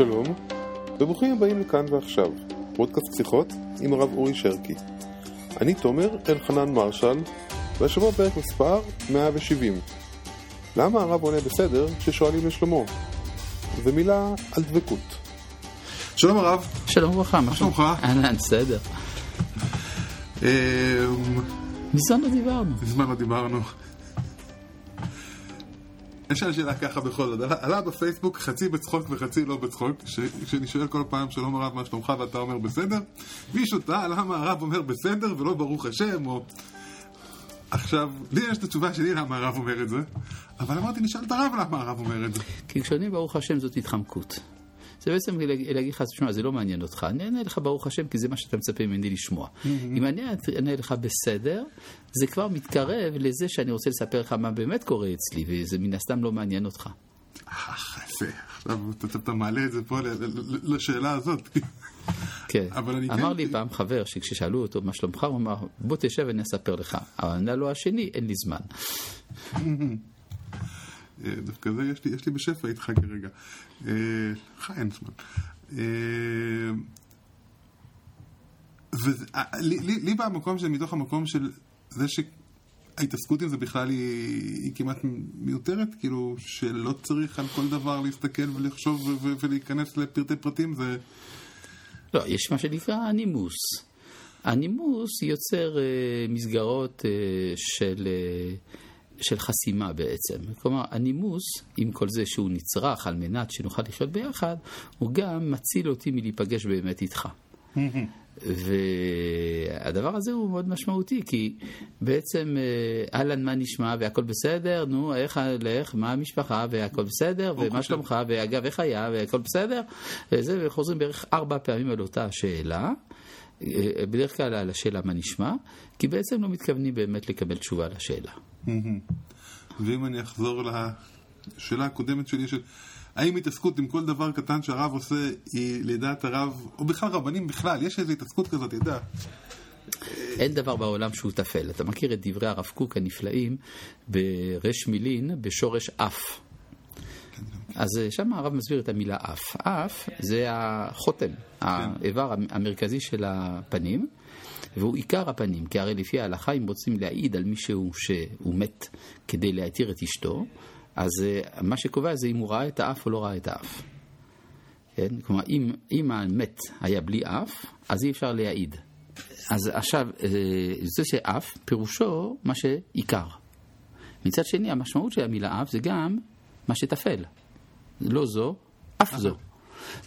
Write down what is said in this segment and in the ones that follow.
שלום, וברוכים הבאים לכאן ועכשיו, פודקאסט שיחות עם הרב אורי שרקי. אני תומר אלחנן מרשל, והשבוע פרק מספר 170. למה הרב עונה בסדר כששואלים לשלומו? ומילה על דבקות. שלום הרב. שלום וברכה, מה שלומך? אהלן, בסדר. אמ, מזמן לא דיברנו. מזמן לא דיברנו. לי שאלה ככה בכל זאת, עלה, בפייסבוק חצי בצחוק וחצי לא בצחוק, כשאני שואל כל פעם שלום הרב מה שלומך ואתה אומר בסדר, מישהו טעה למה הרב אומר בסדר ולא ברוך השם, או... עכשיו, לי יש את התשובה שלי למה הרב אומר את זה, אבל אמרתי נשאל את הרב למה הרב אומר את זה. כי כשעונים ברוך השם זאת התחמקות. זה בעצם להגיד לך, תשמע, זה לא מעניין אותך, אני אענה לך ברוך השם כי זה מה שאתה מצפה ממני לשמוע. אם אני אענה לך בסדר, זה כבר מתקרב לזה שאני רוצה לספר לך מה באמת קורה אצלי, וזה מן הסתם לא מעניין אותך. אה, עכשיו אתה, מעלה את זה פה לשאלה הזאת. כן. אבל אני אמר כן- לי פעם חבר שכששאלו אותו מה שלומך, הוא אמר, בוא תשב ואני אספר לך. אבל ענה לו השני, אין לי זמן. אה, דווקא זה יש לי, יש לי בשפע איתך כרגע. אה, לך אין זמן. אה, אה, לי, לי במקום שזה מתוך המקום של זה שההתעסקות עם זה בכלל היא, היא כמעט מיותרת, כאילו שלא צריך על כל דבר להסתכל ולחשוב ו- ולהיכנס לפרטי פרטים, זה... לא, יש מה שנקרא הנימוס. הנימוס יוצר אה, מסגרות אה, של, אה, של חסימה בעצם. כלומר, הנימוס, עם כל זה שהוא נצרך על מנת שנוכל לחיות ביחד, הוא גם מציל אותי מלהיפגש באמת איתך. והדבר הזה הוא מאוד משמעותי, כי בעצם, אה, אהלן, מה נשמע, והכל בסדר, נו, איך הלך, מה המשפחה, והכל בסדר, ומה. שלומך, ואגב, איך היה, והכל בסדר, וזה, וחוזרים בערך ארבע פעמים על אותה השאלה, בדרך כלל על השאלה מה נשמע, כי בעצם לא מתכוונים באמת לקבל תשובה לשאלה. ואם אני אחזור לשאלה הקודמת שלי של האם התעסקות עם כל דבר קטן שהרב עושה היא לדעת הרב, או בכלל רבנים בכלל, יש איזו התעסקות כזאת, ידע. אין דבר בעולם שהוא טפל. אתה מכיר את דברי הרב קוק הנפלאים ברש מילין בשורש אף. אז אה, שם הרב מסביר את המילה אף. אף זה החותם, האיבר המרכזי של הפנים, והוא עיקר הפנים, כי הרי לפי ההלכה, אם רוצים להעיד על מישהו שהוא מת כדי להתיר את אשתו, אז אה, מה שקובע זה אם הוא ראה את האף או לא ראה את האף. כן? כלומר, אם, אם המת היה בלי אף, אז אי אפשר להעיד. אז עכשיו, אה, זה שאף, פירושו מה שעיקר. מצד שני, המשמעות של המילה אף זה גם מה שטפל. לא זו, אף זו.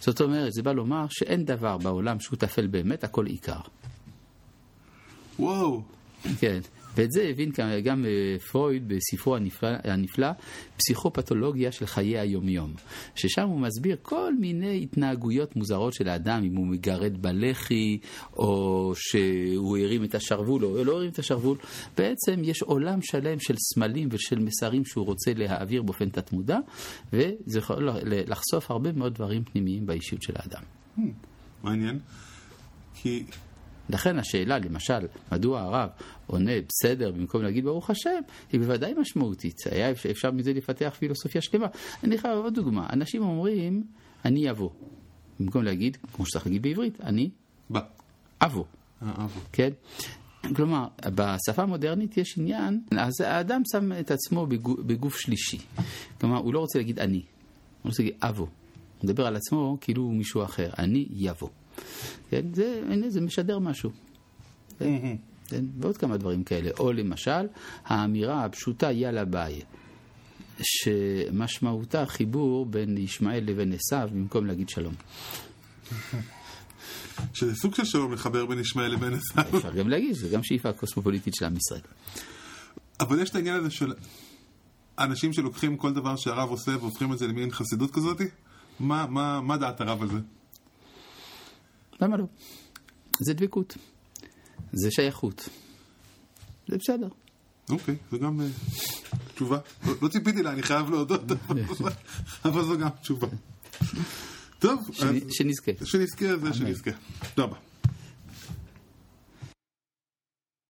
זאת אומרת, זה בא לומר שאין דבר בעולם שהוא טפל באמת, הכל עיקר. וואו, כן. ואת זה הבין גם- אה, פרויד בספרו הנפלא, הנפלא, פסיכופתולוגיה של חיי היומיום. ששם הוא מסביר כל מיני התנהגויות מוזרות של האדם, אם הוא מגרד בלחי, או שהוא הרים את השרוול, או לא הרים את השרוול. בעצם יש עולם שלם של סמלים ושל מסרים שהוא רוצה להעביר באופן תת-מודע, וזה יכול לחשוף הרבה מאוד דברים פנימיים באישיות של האדם. מעניין. כי לכן השאלה, למשל, מדוע הרב עונה בסדר במקום להגיד ברוך השם, היא בוודאי משמעותית. היה אפשר, אפשר מזה לפתח פילוסופיה שלמה. אני חייב עוד דוגמה. אנשים אומרים, אני אבוא. במקום להגיד, כמו שצריך להגיד בעברית, אני בא. אבוא. אה, אבו. כן? כלומר, בשפה המודרנית יש עניין, אז האדם שם את עצמו בגוף, בגוף שלישי. כלומר, הוא לא רוצה להגיד אני, הוא רוצה להגיד אבוא. הוא מדבר על עצמו כאילו הוא מישהו אחר, אני יבוא. כן? זה, הנה, זה משדר משהו. כן? כן? ועוד כמה דברים כאלה. או למשל, האמירה הפשוטה יאללה ביי. שמשמעותה חיבור בין ישמעאל לבין עשיו במקום להגיד שלום. שזה סוג של שלום לחבר בין ישמעאל לבין עשיו. אפשר גם להגיד, זה גם שאיפה קוסמופוליטית של עם ישראל. אבל יש את העניין הזה של אנשים שלוקחים כל דבר שהרב עושה והופכים את זה למין חסידות כזאת? מה, מה, מה דעת הרב על זה? למה לא? זה דבקות. זה שייכות. זה בסדר. אוקיי, זו גם אה, תשובה. לא, לא ציפיתי לה, אני חייב להודות, אבל זו גם תשובה. טוב, שנזכה. שנזכה, זה שנזכה. תודה רבה.